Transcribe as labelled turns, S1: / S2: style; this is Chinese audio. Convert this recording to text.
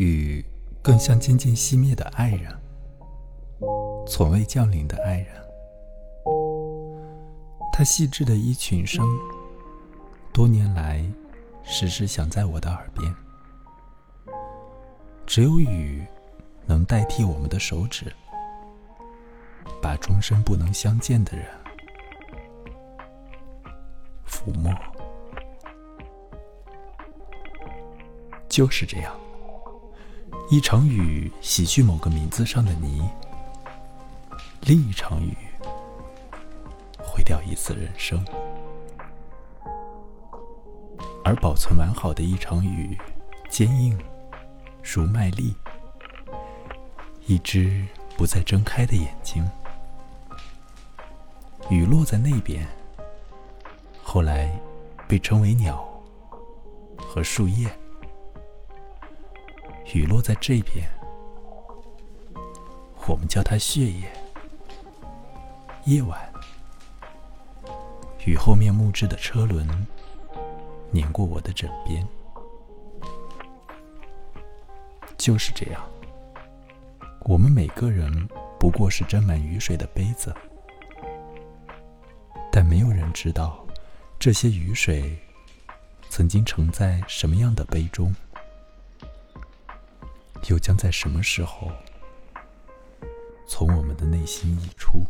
S1: 雨更像渐渐熄灭的爱人，从未降临的爱人。他细致的衣裙声，多年来时时响在我的耳边。只有雨，能代替我们的手指，把终身不能相见的人抚摸。就是这样，一场雨洗去某个名字上的泥，另一场雨毁掉一次人生，而保存完好的一场雨，坚硬如麦粒，一只不再睁开的眼睛。雨落在那边，后来被称为鸟和树叶。雨落在这边，我们叫它血液。夜晚，雨后面木质的车轮碾过我的枕边，就是这样。我们每个人不过是斟满雨水的杯子，但没有人知道，这些雨水曾经盛在什么样的杯中。又将在什么时候从我们的内心溢出？